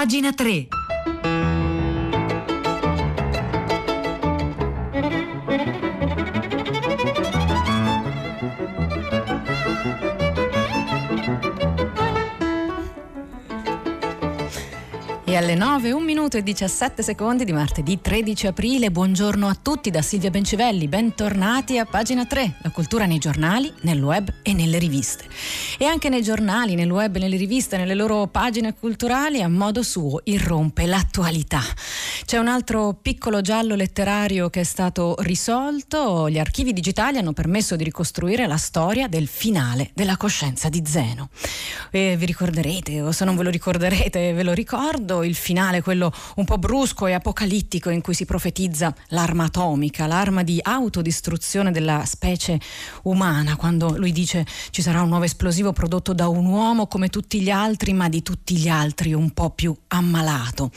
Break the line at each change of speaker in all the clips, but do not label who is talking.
Pagina 3.
Alle 9, 1 minuto e 17 secondi di martedì 13 aprile, buongiorno a tutti da Silvia Bencivelli, bentornati a pagina 3, la cultura nei giornali, nel web e nelle riviste. E anche nei giornali, nel web nelle riviste, nelle loro pagine culturali, a modo suo irrompe l'attualità. C'è un altro piccolo giallo letterario che è stato risolto, gli archivi digitali hanno permesso di ricostruire la storia del finale della coscienza di Zeno. E vi ricorderete, o se non ve lo ricorderete, ve lo ricordo, il finale, quello un po' brusco e apocalittico in cui si profetizza l'arma atomica, l'arma di autodistruzione della specie umana, quando lui dice ci sarà un nuovo esplosivo prodotto da un uomo come tutti gli altri, ma di tutti gli altri un po' più ammalato.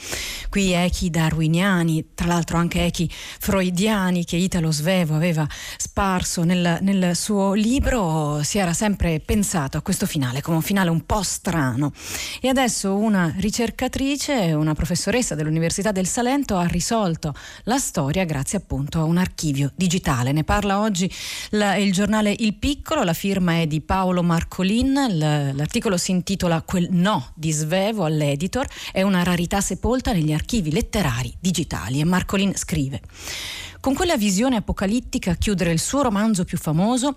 Qui echi darwiniani, tra l'altro anche echi freudiani che Italo Svevo aveva sparso nel, nel suo libro, si era sempre pensato a questo finale come un finale un po' strano. E adesso una ricercatrice una professoressa dell'Università del Salento, ha risolto la storia grazie appunto a un archivio digitale. Ne parla oggi la, il giornale Il Piccolo, la firma è di Paolo Marcolin, l'articolo si intitola Quel no di Svevo all'editor, è una rarità sepolta negli archivi letterari digitali e Marcolin scrive con quella visione apocalittica a chiudere il suo romanzo più famoso,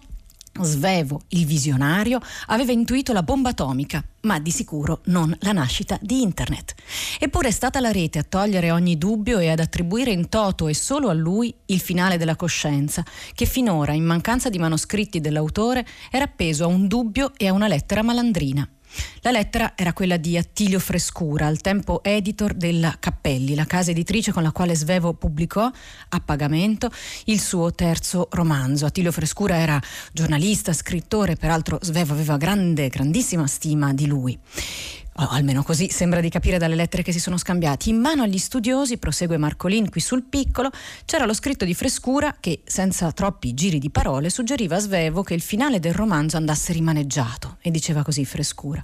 Svevo, il visionario, aveva intuito la bomba atomica, ma di sicuro non la nascita di Internet. Eppure è stata la rete a togliere ogni dubbio e ad attribuire in toto e solo a lui il finale della coscienza, che finora, in mancanza di manoscritti dell'autore, era appeso a un dubbio e a una lettera malandrina. La lettera era quella di Attilio Frescura, al tempo editor della Cappelli, la casa editrice con la quale Svevo pubblicò a pagamento il suo terzo romanzo. Attilio Frescura era giornalista, scrittore, peraltro Svevo aveva grande, grandissima stima di lui o almeno così sembra di capire dalle lettere che si sono scambiati. In mano agli studiosi, prosegue Marcolin qui sul piccolo, c'era lo scritto di frescura che, senza troppi giri di parole, suggeriva a Svevo che il finale del romanzo andasse rimaneggiato. E diceva così frescura.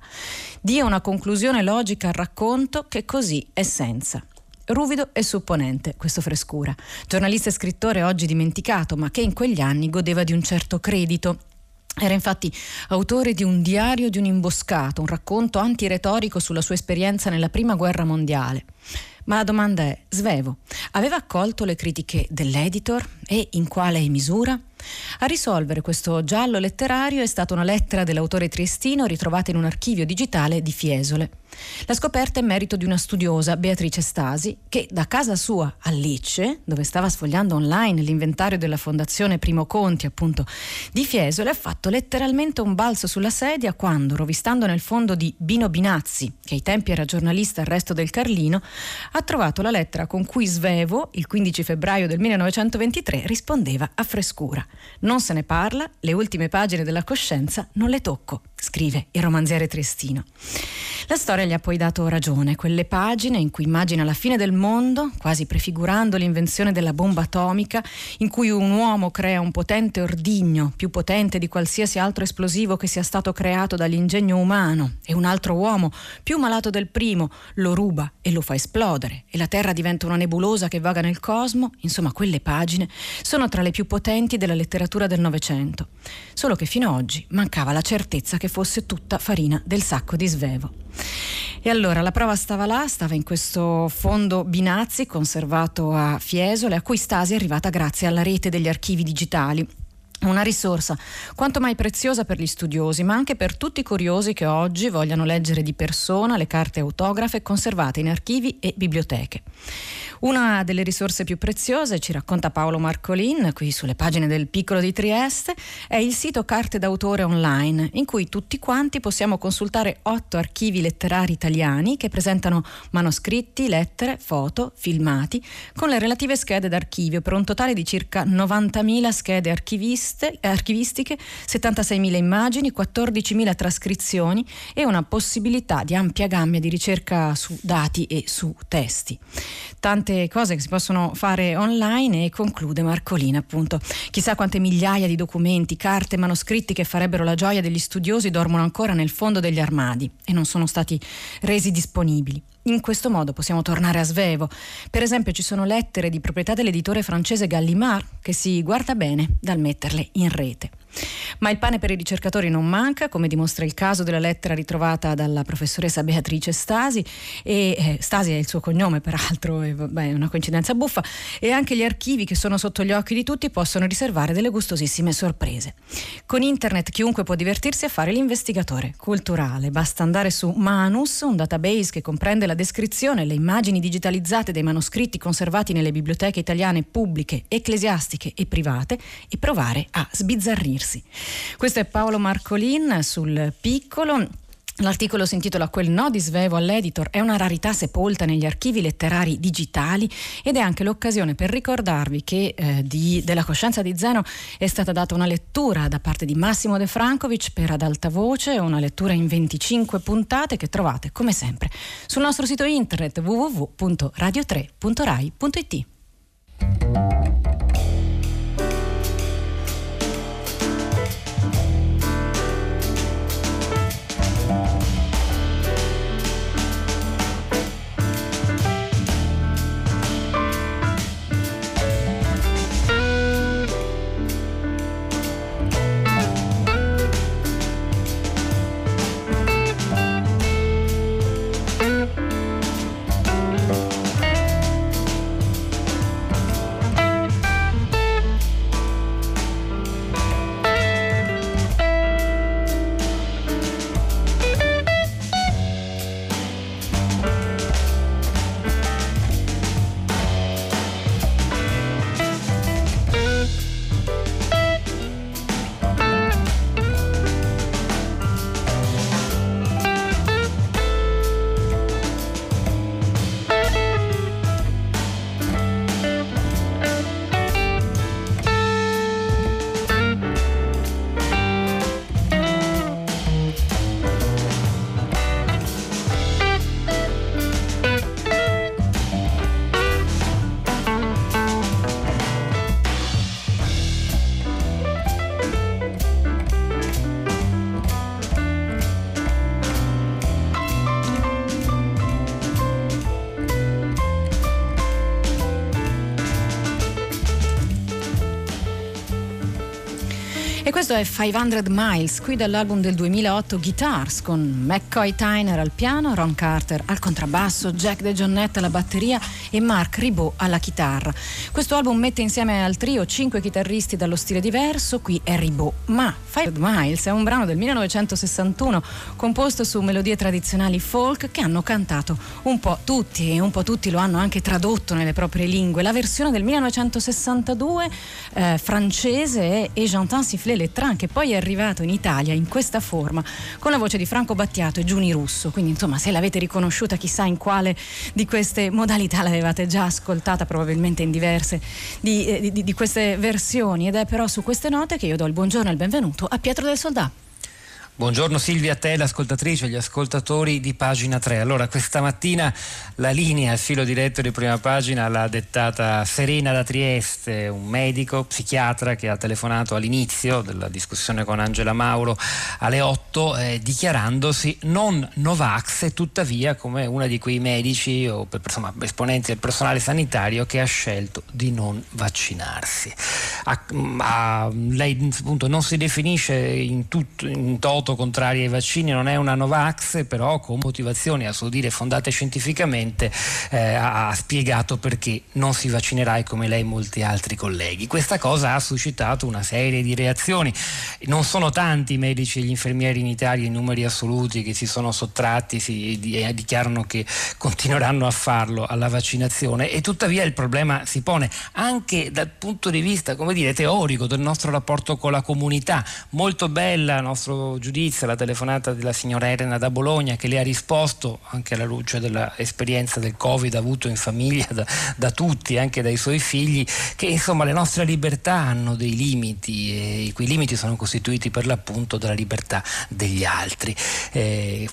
Dia una conclusione logica al racconto che così è senza. Ruvido e supponente, questo frescura. Giornalista e scrittore oggi dimenticato, ma che in quegli anni godeva di un certo credito era infatti autore di un diario di un imboscato, un racconto antiretorico sulla sua esperienza nella Prima Guerra Mondiale. Ma la domanda è, Svevo, aveva accolto le critiche dell'editor e in quale misura? A risolvere questo giallo letterario è stata una lettera dell'autore triestino ritrovata in un archivio digitale di Fiesole. La scoperta è merito di una studiosa, Beatrice Stasi, che da casa sua a Lecce, dove stava sfogliando online l'inventario della Fondazione Primo Conti, appunto, di Fiesole, ha fatto letteralmente un balzo sulla sedia quando, rovistando nel fondo di Bino Binazzi, che ai tempi era giornalista al resto del Carlino, ha trovato la lettera con cui Svevo, il 15 febbraio del 1923, rispondeva a frescura. Non se ne parla, le ultime pagine della coscienza non le tocco, scrive il romanziere triestino. La storia gli ha poi dato ragione, quelle pagine in cui immagina la fine del mondo, quasi prefigurando l'invenzione della bomba atomica, in cui un uomo crea un potente ordigno, più potente di qualsiasi altro esplosivo che sia stato creato dall'ingegno umano, e un altro uomo, più malato del primo, lo ruba e lo fa esplodere, e la Terra diventa una nebulosa che vaga nel cosmo, insomma quelle pagine sono tra le più potenti della letteratura del Novecento. Solo che fino ad oggi mancava la certezza che fosse tutta farina del sacco di svevo. E allora la prova stava là, stava in questo fondo Binazzi conservato a Fiesole, a cui Stasi è arrivata grazie alla rete degli archivi digitali una risorsa quanto mai preziosa per gli studiosi, ma anche per tutti i curiosi che oggi vogliano leggere di persona le carte autografe conservate in archivi e biblioteche. Una delle risorse più preziose, ci racconta Paolo Marcolin, qui sulle pagine del Piccolo di Trieste, è il sito Carte d'autore online, in cui tutti quanti possiamo consultare otto archivi letterari italiani che presentano manoscritti, lettere, foto, filmati, con le relative schede d'archivio per un totale di circa 90.000 schede archivistiche, 76.000 immagini, 14.000 trascrizioni e una possibilità di ampia gamma di ricerca su dati e su testi. Tante tante cose che si possono fare online e conclude Marcolina appunto. Chissà quante migliaia di documenti, carte, manoscritti che farebbero la gioia degli studiosi dormono ancora nel fondo degli armadi e non sono stati resi disponibili. In questo modo possiamo tornare a Svevo. Per esempio ci sono lettere di proprietà dell'editore francese Gallimard che si guarda bene dal metterle in rete. Ma il pane per i ricercatori non manca, come dimostra il caso della lettera ritrovata dalla professoressa Beatrice Stasi, e eh, Stasi è il suo cognome peraltro, è, beh, è una coincidenza buffa, e anche gli archivi che sono sotto gli occhi di tutti possono riservare delle gustosissime sorprese. Con internet chiunque può divertirsi a fare l'investigatore culturale, basta andare su Manus, un database che comprende la descrizione e le immagini digitalizzate dei manoscritti conservati nelle biblioteche italiane pubbliche, ecclesiastiche e private e provare a sbizzarrirsi diversi. Questo è Paolo Marcolin sul piccolo. L'articolo si intitola Quel no di Svevo all'editor è una rarità sepolta negli archivi letterari digitali ed è anche l'occasione per ricordarvi che eh, di, della coscienza di Zeno è stata data una lettura da parte di Massimo De Francovic per ad alta voce, una lettura in 25 puntate che trovate come sempre sul nostro sito internet www.radio3.rai.it. Questo è 500 Miles, qui dall'album del 2008 Guitars, con McCoy Tyner al piano, Ron Carter al contrabbasso, Jack De Gionnette alla batteria e Mark Ribot alla chitarra. Questo album mette insieme al trio cinque chitarristi dallo stile diverso, qui è Ribot, ma 500 Miles è un brano del 1961 composto su melodie tradizionali folk che hanno cantato un po' tutti e un po' tutti lo hanno anche tradotto nelle proprie lingue. La versione del 1962 eh, francese è Et j'entends siffler les Beltran che poi è arrivato in Italia in questa forma con la voce di Franco Battiato e Giuni Russo. Quindi insomma se l'avete riconosciuta chissà in quale di queste modalità l'avevate già ascoltata probabilmente in diverse di, eh, di, di queste versioni ed è però su queste note che io do il buongiorno e il benvenuto a Pietro del Soldato.
Buongiorno Silvia, a te, l'ascoltatrice, gli ascoltatori di pagina 3. Allora, questa mattina la linea, il filo diretto di prima pagina l'ha dettata Serena da Trieste, un medico, psichiatra che ha telefonato all'inizio della discussione con Angela Mauro alle 8, eh, dichiarandosi non Novax e tuttavia come una di quei medici o insomma, esponenti del personale sanitario che ha scelto di non vaccinarsi. A, a, lei appunto non si definisce in, tutto, in toto voto contrari ai vaccini non è una Novax, però con motivazioni a suo dire fondate scientificamente eh, ha spiegato perché non si vaccinerai come lei e molti altri colleghi. Questa cosa ha suscitato una serie di reazioni. Non sono tanti i medici e gli infermieri in Italia in numeri assoluti che si sono sottratti si, e dichiarano che continueranno a farlo alla vaccinazione e tuttavia il problema si pone anche dal punto di vista, come dire, teorico del nostro rapporto con la comunità. Molto bella, a nostro giudizio giudizio la telefonata della signora Elena da Bologna che le ha risposto anche alla luce dell'esperienza del Covid avuto in famiglia da, da, tutti, anche dai suoi figli, che insomma le nostre libertà hanno dei limiti e quei limiti sono costituiti per l'appunto dalla libertà degli altri. Eh,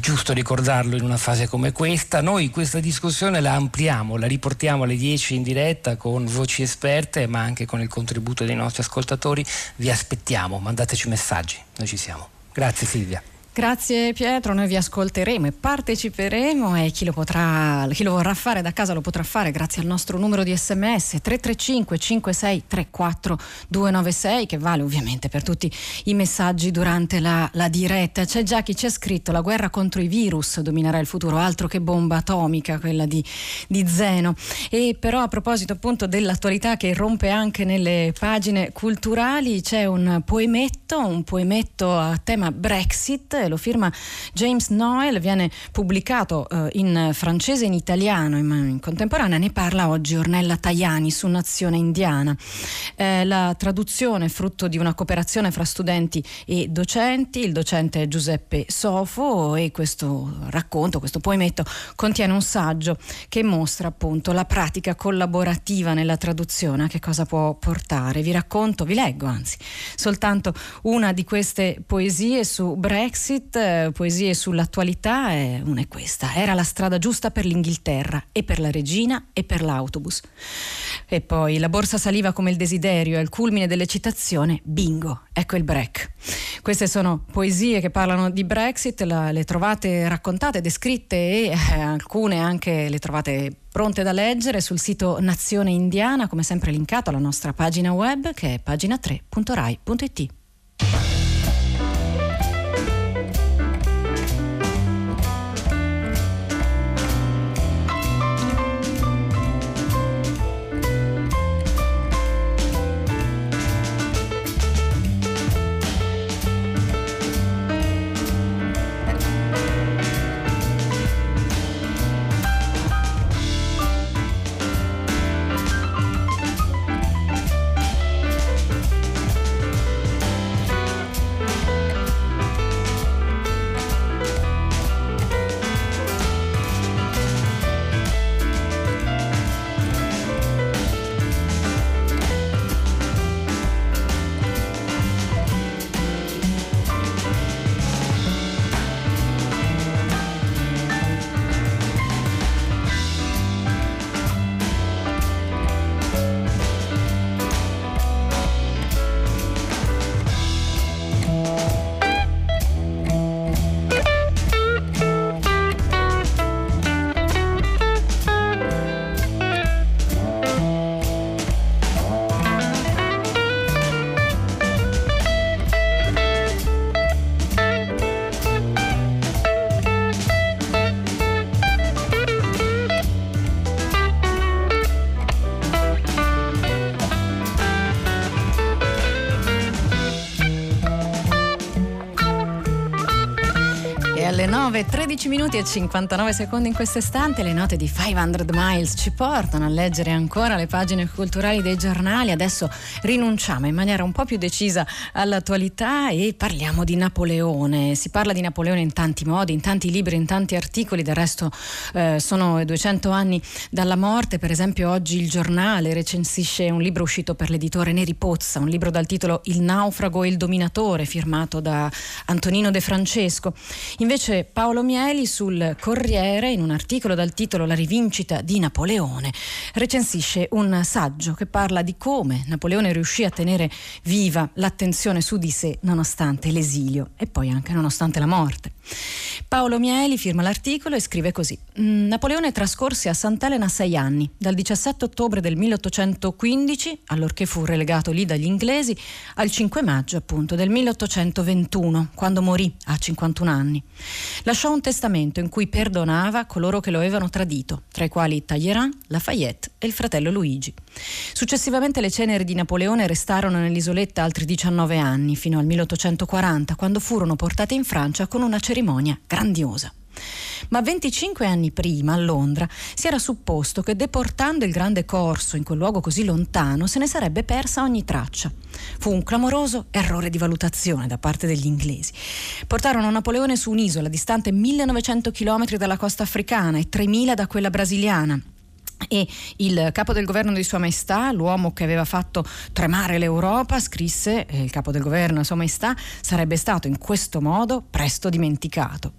giusto ricordarlo in una fase come questa. Noi questa discussione la ampliamo, la riportiamo alle 10 in diretta con voci esperte ma anche con il contributo dei nostri ascoltatori. Vi aspettiamo, mandateci messaggi, noi ci siamo. Grazie Silvia.
Grazie Pietro, noi vi ascolteremo e parteciperemo e chi lo, potrà, chi lo vorrà fare da casa lo potrà fare grazie al nostro numero di sms 335 5634 296 che vale ovviamente per tutti i messaggi durante la, la diretta. C'è già chi ci ha scritto la guerra contro i virus dominerà il futuro, altro che bomba atomica, quella di, di Zeno. E però a proposito appunto dell'attualità che irrompe anche nelle pagine culturali c'è un poemetto, un poemetto a tema Brexit lo firma James Noel, viene pubblicato eh, in francese e in italiano in, in, contemporanea, ne parla oggi Ornella Tajani su Nazione Indiana. Eh, la traduzione è frutto di una cooperazione fra studenti e docenti, il docente è Giuseppe Sofo e questo racconto, questo poemetto contiene un saggio che mostra appunto la pratica collaborativa nella traduzione, a che cosa può portare. Vi racconto, vi leggo anzi, soltanto una di queste poesie su Brexit Brexit, eh, poesie sull'attualità, eh, una è questa. Era la strada giusta per l'Inghilterra e per la regina e per l'autobus. E poi la borsa saliva come il desiderio e al culmine dell'eccitazione, bingo, ecco il break. Queste sono poesie che parlano di Brexit, la, le trovate raccontate, descritte e eh, alcune anche le trovate pronte da leggere sul sito Nazione Indiana, come sempre linkato alla nostra pagina web che è pagina3.rai.it. 9, 13 minuti e 59 secondi in questo istante le note di 500 Miles ci portano a leggere ancora le pagine culturali dei giornali. Adesso rinunciamo in maniera un po' più decisa all'attualità e parliamo di Napoleone. Si parla di Napoleone in tanti modi, in tanti libri, in tanti articoli, del resto eh, sono 200 anni dalla morte. Per esempio oggi il giornale recensisce un libro uscito per l'editore Neri Pozza, un libro dal titolo Il naufrago e il dominatore, firmato da Antonino De Francesco. Invece Invece Paolo Mieli sul Corriere, in un articolo dal titolo La rivincita di Napoleone, recensisce un saggio che parla di come Napoleone riuscì a tenere viva l'attenzione su di sé nonostante l'esilio e poi anche nonostante la morte. Paolo Mieli firma l'articolo e scrive così: mm, Napoleone trascorse a Sant'Elena sei anni, dal 17 ottobre del 1815, allorché fu relegato lì dagli inglesi, al 5 maggio appunto del 1821, quando morì a 51 anni. Lasciò un testamento in cui perdonava coloro che lo avevano tradito, tra i quali Talleyrand, Lafayette e il fratello Luigi. Successivamente le ceneri di Napoleone restarono nell'isoletta altri 19 anni, fino al 1840, quando furono portate in Francia con una cerimonia grandiosa. Ma 25 anni prima, a Londra, si era supposto che deportando il grande corso in quel luogo così lontano se ne sarebbe persa ogni traccia. Fu un clamoroso errore di valutazione da parte degli inglesi. Portarono Napoleone su un'isola distante 1900 km dalla costa africana e 3000 da quella brasiliana e il capo del governo di Sua Maestà, l'uomo che aveva fatto tremare l'Europa, scrisse, il capo del governo Sua Maestà sarebbe stato in questo modo presto dimenticato.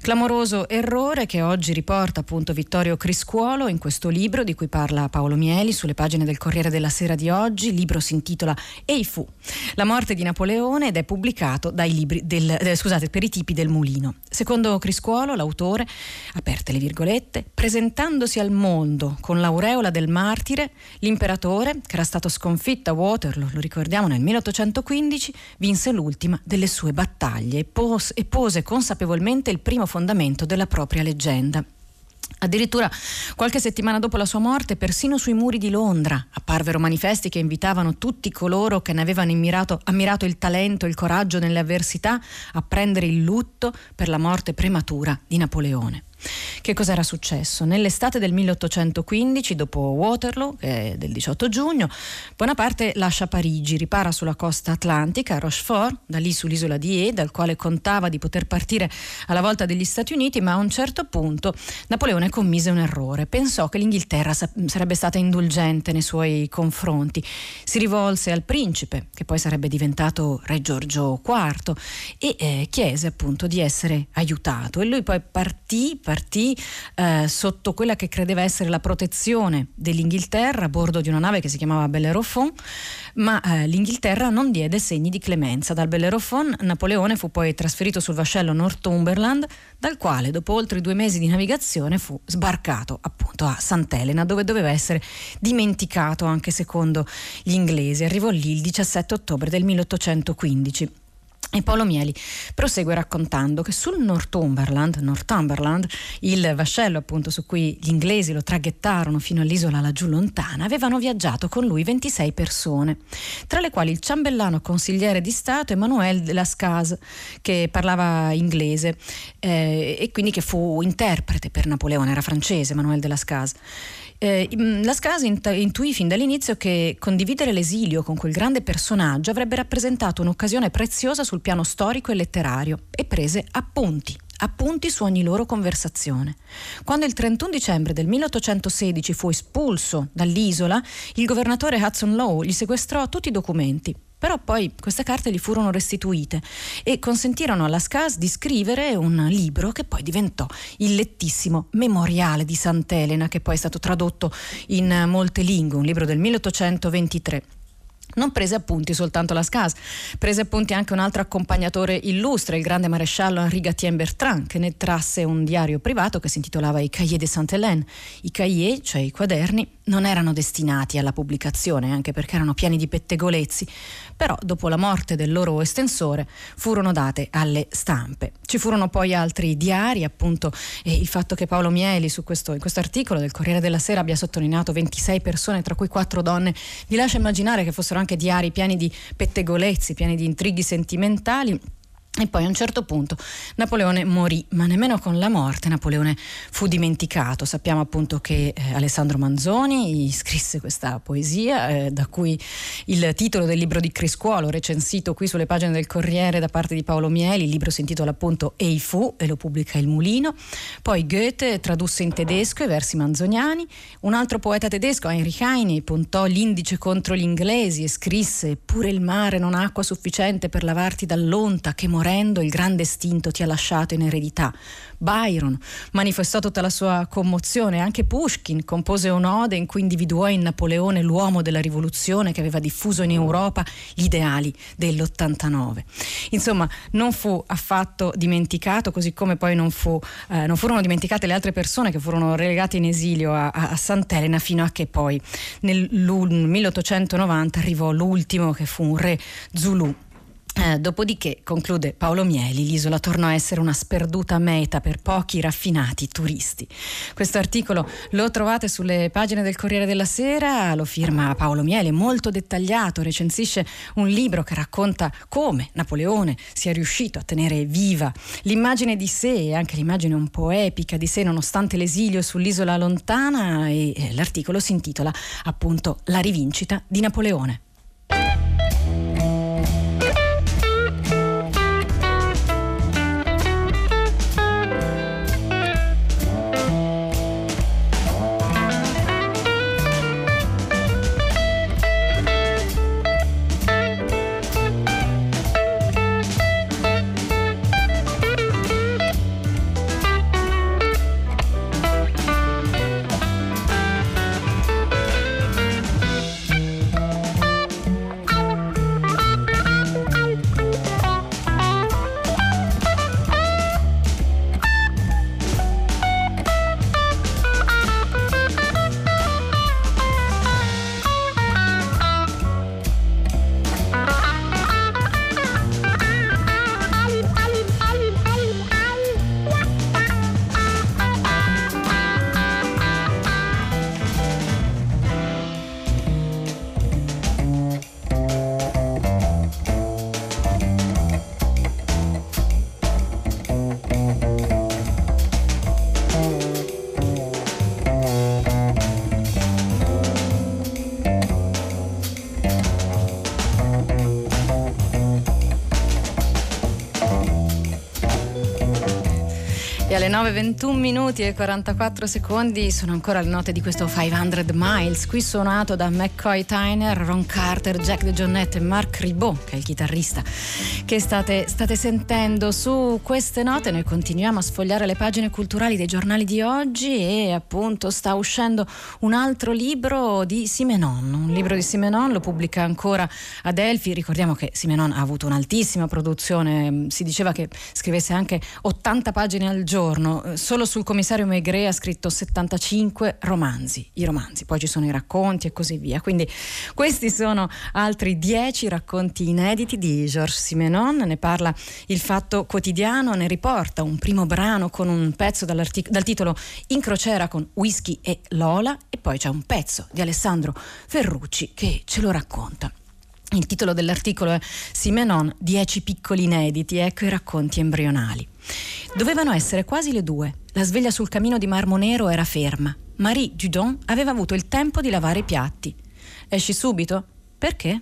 Clamoroso errore che oggi riporta appunto Vittorio Criscuolo in questo libro di cui parla Paolo Mieli sulle pagine del Corriere della Sera di oggi. Il libro si intitola Ei fu, la morte di Napoleone ed è pubblicato del, eh, scusate, per i tipi del Mulino. Secondo Criscuolo, l'autore, aperte le virgolette, presentandosi al mondo con l'aureola del martire, l'imperatore, che era stato sconfitto a Waterloo, lo ricordiamo nel 1815, vinse l'ultima delle sue battaglie e pose, e pose consapevolmente il primo fondamento della propria leggenda. Addirittura qualche settimana dopo la sua morte, persino sui muri di Londra apparvero manifesti che invitavano tutti coloro che ne avevano ammirato, ammirato il talento e il coraggio nelle avversità a prendere il lutto per la morte prematura di Napoleone. Che cosa era successo? Nell'estate del 1815, dopo Waterloo, che è del 18 giugno, Bonaparte lascia Parigi, ripara sulla costa atlantica, a Rochefort, da lì sull'isola di E, dal quale contava di poter partire alla volta degli Stati Uniti, ma a un certo punto Napoleone commise un errore. Pensò che l'Inghilterra sarebbe stata indulgente nei suoi confronti. Si rivolse al principe, che poi sarebbe diventato re Giorgio IV, e eh, chiese appunto di essere aiutato. E lui poi partì partì eh, sotto quella che credeva essere la protezione dell'Inghilterra a bordo di una nave che si chiamava Bellerophon, ma eh, l'Inghilterra non diede segni di clemenza. Dal Bellerophon Napoleone fu poi trasferito sul vascello Northumberland, dal quale dopo oltre due mesi di navigazione fu sbarcato appunto a Sant'Elena, dove doveva essere dimenticato anche secondo gli inglesi. Arrivò lì il 17 ottobre del 1815. E Paolo Mieli prosegue raccontando che sul Northumberland, Northumberland, il vascello appunto su cui gli inglesi lo traghettarono fino all'isola laggiù lontana, avevano viaggiato con lui 26 persone, tra le quali il ciambellano consigliere di Stato Emmanuel de Lascaz, che parlava inglese eh, e quindi che fu interprete per Napoleone, era francese Emmanuel de Lascaz. Eh, la Scrasi intuì fin dall'inizio che condividere l'esilio con quel grande personaggio avrebbe rappresentato un'occasione preziosa sul piano storico e letterario e prese appunti appunti su ogni loro conversazione. Quando il 31 dicembre del 1816 fu espulso dall'isola, il governatore Hudson Lowe gli sequestrò tutti i documenti, però poi queste carte gli furono restituite e consentirono alla SCAS di scrivere un libro che poi diventò il lettissimo Memoriale di Sant'Elena, che poi è stato tradotto in molte lingue, un libro del 1823 non prese appunti soltanto la SCAS, prese appunti anche un altro accompagnatore illustre, il grande maresciallo Henri Gatien Bertrand, che ne trasse un diario privato che si intitolava I Cahiers de Sainte-Hélène. I cahiers, cioè i quaderni, non erano destinati alla pubblicazione, anche perché erano pieni di pettegolezzi, però dopo la morte del loro estensore furono date alle stampe. Ci furono poi altri diari, appunto, il fatto che Paolo Mieli questo, in questo articolo del Corriere della Sera abbia sottolineato 26 persone, tra cui 4 donne, vi lascia immaginare che fossero anche diari pieni di pettegolezzi, pieni di intrighi sentimentali e poi a un certo punto Napoleone morì, ma nemmeno con la morte Napoleone fu dimenticato. Sappiamo appunto che eh, Alessandro Manzoni scrisse questa poesia, eh, da cui il titolo del libro di Criscuolo, recensito qui sulle pagine del Corriere da parte di Paolo Mieli. Il libro si intitola appunto Ei fu e lo pubblica il Mulino. Poi Goethe tradusse in tedesco i versi manzoniani. Un altro poeta tedesco, Heinrich Heine, puntò l'indice contro gli inglesi e scrisse: Pure il mare non ha acqua sufficiente per lavarti dall'onta che morendo morendo il grande istinto ti ha lasciato in eredità. Byron manifestò tutta la sua commozione, anche Pushkin compose un'ode in cui individuò in Napoleone l'uomo della rivoluzione che aveva diffuso in Europa gli ideali dell'89. Insomma, non fu affatto dimenticato, così come poi non, fu, eh, non furono dimenticate le altre persone che furono relegate in esilio a, a, a Sant'Elena fino a che poi nel 1890 arrivò l'ultimo che fu un re Zulu eh, dopodiché, conclude Paolo Mieli, l'isola tornò a essere una sperduta meta per pochi raffinati turisti. Questo articolo lo trovate sulle pagine del Corriere della Sera, lo firma Paolo Mieli, molto dettagliato, recensisce un libro che racconta come Napoleone sia riuscito a tenere viva l'immagine di sé e anche l'immagine un po' epica di sé nonostante l'esilio sull'isola lontana e l'articolo si intitola appunto La rivincita di Napoleone. Le 9.21 minuti e 44 secondi sono ancora le note di questo 500 Miles, qui suonato da McCoy Tyner, Ron Carter, Jack DeJohnette e Mark Ribot, che è il chitarrista che state, state sentendo. Su queste note noi continuiamo a sfogliare le pagine culturali dei giornali di oggi e appunto sta uscendo un altro libro di Simenon, un libro di Simenon, lo pubblica ancora Adelphi, ricordiamo che Simenon ha avuto un'altissima produzione, si diceva che scrivesse anche 80 pagine al giorno, eh, solo sul commissario Maigret ha scritto 75 romanzi, i romanzi, poi ci sono i racconti e così via. Quindi questi sono altri 10 racconti inediti di Georges Simenon, ne parla il Fatto Quotidiano, ne riporta un primo brano con un pezzo dal titolo In crociera con whisky e Lola e poi c'è un pezzo di Alessandro Ferrucci che ce lo racconta. Il titolo dell'articolo è Simenon, 10 piccoli inediti, ecco i racconti embrionali. Dovevano essere quasi le due. La sveglia sul camino di Marmo Nero era ferma. Marie Dudon aveva avuto il tempo di lavare i piatti. Esci subito? Perché?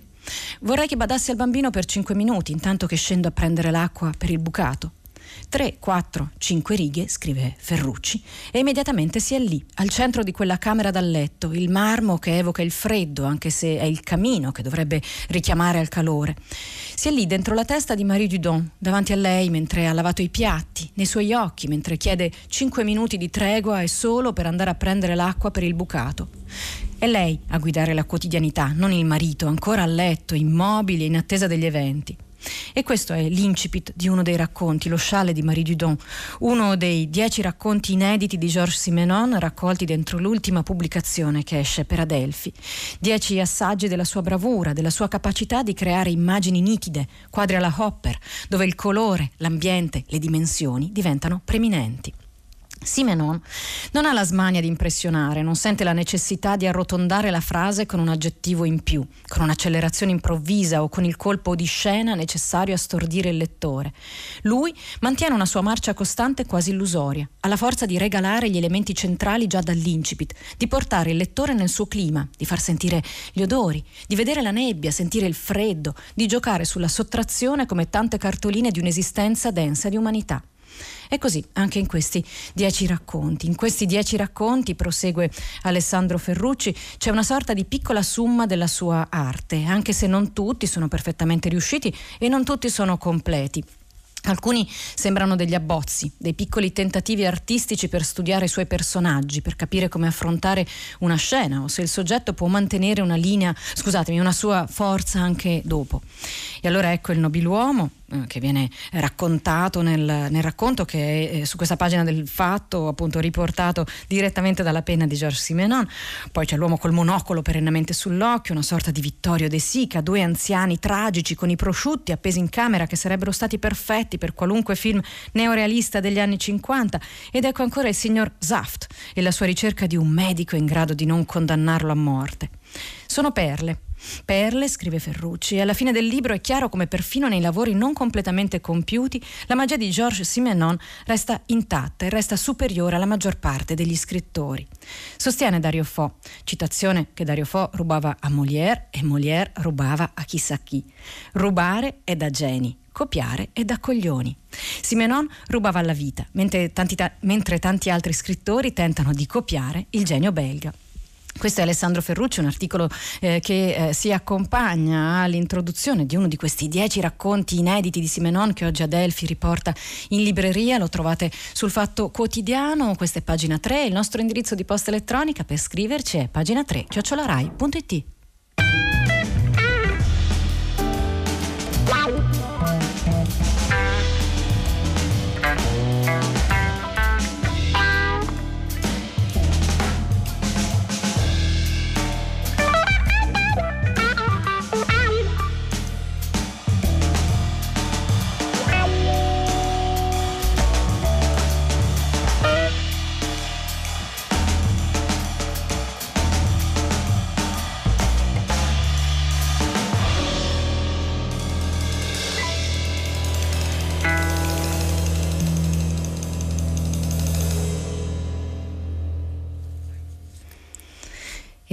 Vorrei che badassi al bambino per cinque minuti, intanto che scendo a prendere l'acqua per il bucato. 3, 4, 5 righe, scrive Ferrucci, e immediatamente si è lì, al centro di quella camera da letto, il marmo che evoca il freddo, anche se è il camino che dovrebbe richiamare al calore. Si è lì dentro la testa di Marie Dudon, davanti a lei mentre ha lavato i piatti, nei suoi occhi mentre chiede 5 minuti di tregua e solo per andare a prendere l'acqua per il bucato. È lei a guidare la quotidianità, non il marito, ancora a letto, immobile, in attesa degli eventi. E questo è l'incipit di uno dei racconti, Lo scialle di Marie Dudon, uno dei dieci racconti inediti di Georges Simenon raccolti dentro l'ultima pubblicazione che esce per Adelphi. Dieci assaggi della sua bravura, della sua capacità di creare immagini nitide, quadri alla Hopper, dove il colore, l'ambiente, le dimensioni diventano preminenti. Simenon non ha la smania di impressionare, non sente la necessità di arrotondare la frase con un aggettivo in più, con un'accelerazione improvvisa o con il colpo di scena necessario a stordire il lettore. Lui mantiene una sua marcia costante quasi illusoria, ha la forza di regalare gli elementi centrali già dall'incipit, di portare il lettore nel suo clima, di far sentire gli odori, di vedere la nebbia, sentire il freddo, di giocare sulla sottrazione come tante cartoline di un'esistenza densa di umanità. E così anche in questi dieci racconti. In questi dieci racconti, prosegue Alessandro Ferrucci, c'è una sorta di piccola summa della sua arte, anche se non tutti sono perfettamente riusciti e non tutti sono completi. Alcuni sembrano degli abbozzi, dei piccoli tentativi artistici per studiare i suoi personaggi, per capire come affrontare una scena o se il soggetto può mantenere una linea, scusatemi, una sua forza anche dopo. E allora ecco il nobiluomo, che viene raccontato nel, nel racconto che è eh, su questa pagina del fatto appunto riportato direttamente dalla penna di Georges Simenon. Poi c'è l'uomo col monocolo perennemente sull'occhio una sorta di Vittorio De Sica due anziani tragici con i prosciutti appesi in camera che sarebbero stati perfetti per qualunque film neorealista degli anni 50 ed ecco ancora il signor Saft e la sua ricerca di un medico in grado di non condannarlo a morte. Sono perle Perle, scrive Ferrucci, alla fine del libro è chiaro come perfino nei lavori non completamente compiuti la magia di Georges Simenon resta intatta e resta superiore alla maggior parte degli scrittori. Sostiene Dario Fo, citazione che Dario Fo rubava a Molière e Molière rubava a chissà chi. Rubare è da geni, copiare è da coglioni. Simenon rubava alla vita, mentre tanti, mentre tanti altri scrittori tentano di copiare il genio belga. Questo è Alessandro Ferrucci, un articolo eh, che eh, si accompagna all'introduzione di uno di questi dieci racconti inediti di Simenon che oggi Adelphi riporta in libreria. Lo trovate sul Fatto Quotidiano, questa è pagina 3. Il nostro indirizzo di posta elettronica per scriverci è pagina 3 chiocciolarai.it.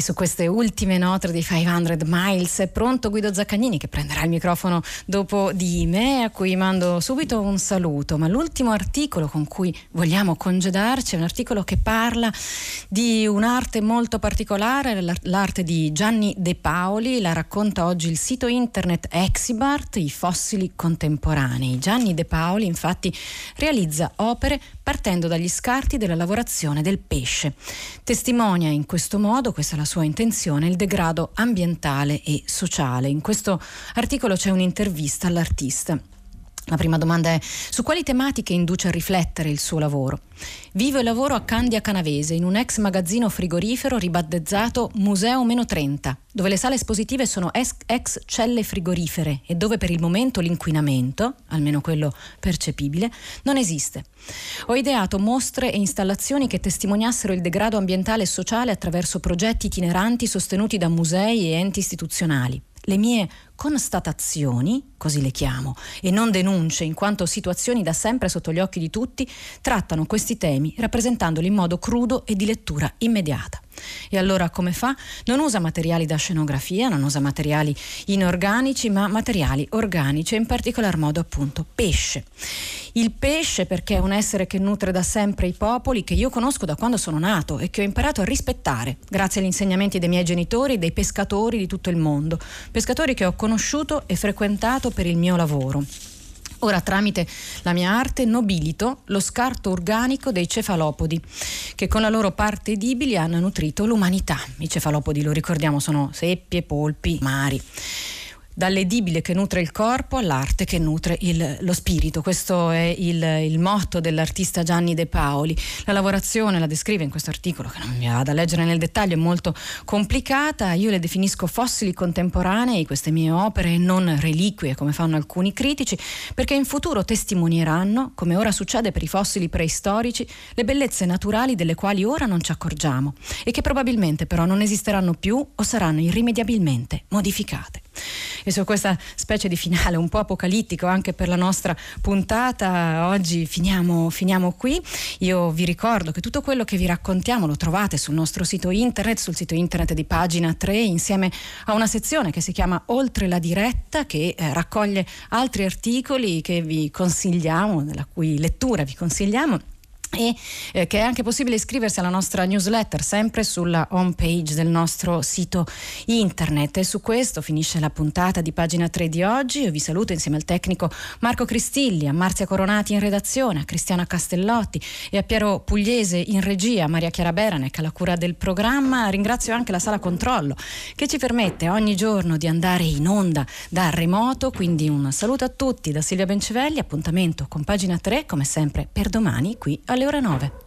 su queste ultime note di 500 Miles è pronto Guido Zaccagnini che prenderà il microfono dopo di me, a cui mando subito un saluto. Ma l'ultimo articolo con cui vogliamo congedarci è un articolo che parla di un'arte molto particolare, l'arte di Gianni De Paoli, la racconta oggi il sito internet Exibart, i fossili contemporanei. Gianni De Paoli infatti realizza opere partendo dagli scarti della lavorazione del pesce. Testimonia in questo modo, questa è la sua intenzione, il degrado ambientale e sociale. In questo articolo c'è un'intervista all'artista. La prima domanda è su quali tematiche induce a riflettere il suo lavoro? Vivo e lavoro a Candia Canavese in un ex magazzino frigorifero ribattezzato Museo Meno 30, dove le sale espositive sono ex, celle frigorifere e dove per il momento l'inquinamento, almeno quello percepibile, non esiste. Ho ideato mostre e installazioni che testimoniassero il degrado ambientale e sociale attraverso progetti itineranti sostenuti da musei e enti istituzionali le mie constatazioni, così le chiamo, e non denunce in quanto situazioni da sempre sotto gli occhi di tutti, trattano questi temi rappresentandoli in modo crudo e di lettura immediata. E allora come fa? Non usa materiali da scenografia, non usa materiali inorganici, ma materiali organici in particolar modo appunto pesce. Il pesce perché è un essere che nutre da sempre i popoli, che io conosco da quando sono nato e che ho imparato a rispettare grazie agli insegnamenti dei miei genitori dei pescatori di tutto il mondo, pescatori che ho conosciuto e frequentato per il mio lavoro. Ora tramite la mia arte nobilito lo scarto organico dei cefalopodi che con la loro parte edibili hanno nutrito l'umanità. I cefalopodi, lo ricordiamo, sono seppie, polpi, mari dall'edibile che nutre il corpo all'arte che nutre il, lo spirito. Questo è il, il, motto dell'artista Gianni De Paoli. La lavorazione la descrive in questo articolo, che non mi vado a leggere nel dettaglio, è molto complicata. Io le definisco fossili contemporanei, queste mie opere, e non reliquie, come fanno alcuni critici, perché in futuro testimonieranno, come ora succede per i fossili preistorici, le bellezze naturali delle quali ora non ci accorgiamo e che probabilmente però non esisteranno più o saranno irrimediabilmente modificate. E su questa specie di finale un po' apocalittico anche per la nostra puntata, oggi finiamo, finiamo qui. Io vi ricordo che tutto quello che vi raccontiamo lo trovate sul nostro sito internet, sul sito internet di pagina 3, insieme a una sezione che si chiama Oltre la diretta, che eh, raccoglie altri articoli che vi consigliamo, della cui lettura vi consigliamo e eh, che è anche possibile iscriversi alla nostra newsletter sempre sulla home page del nostro sito internet. E su questo finisce la puntata di pagina 3 di oggi. Io vi saluto insieme al tecnico Marco Cristilli a Marzia Coronati in redazione a Cristiana Castellotti e a Piero Pugliese in regia Maria Chiara Beranec alla cura del programma. Ringrazio anche la sala controllo che ci permette ogni giorno di andare in onda da remoto. Quindi un saluto a tutti da Silvia Bencivelli appuntamento con pagina 3 come sempre per domani qui alle ore 9.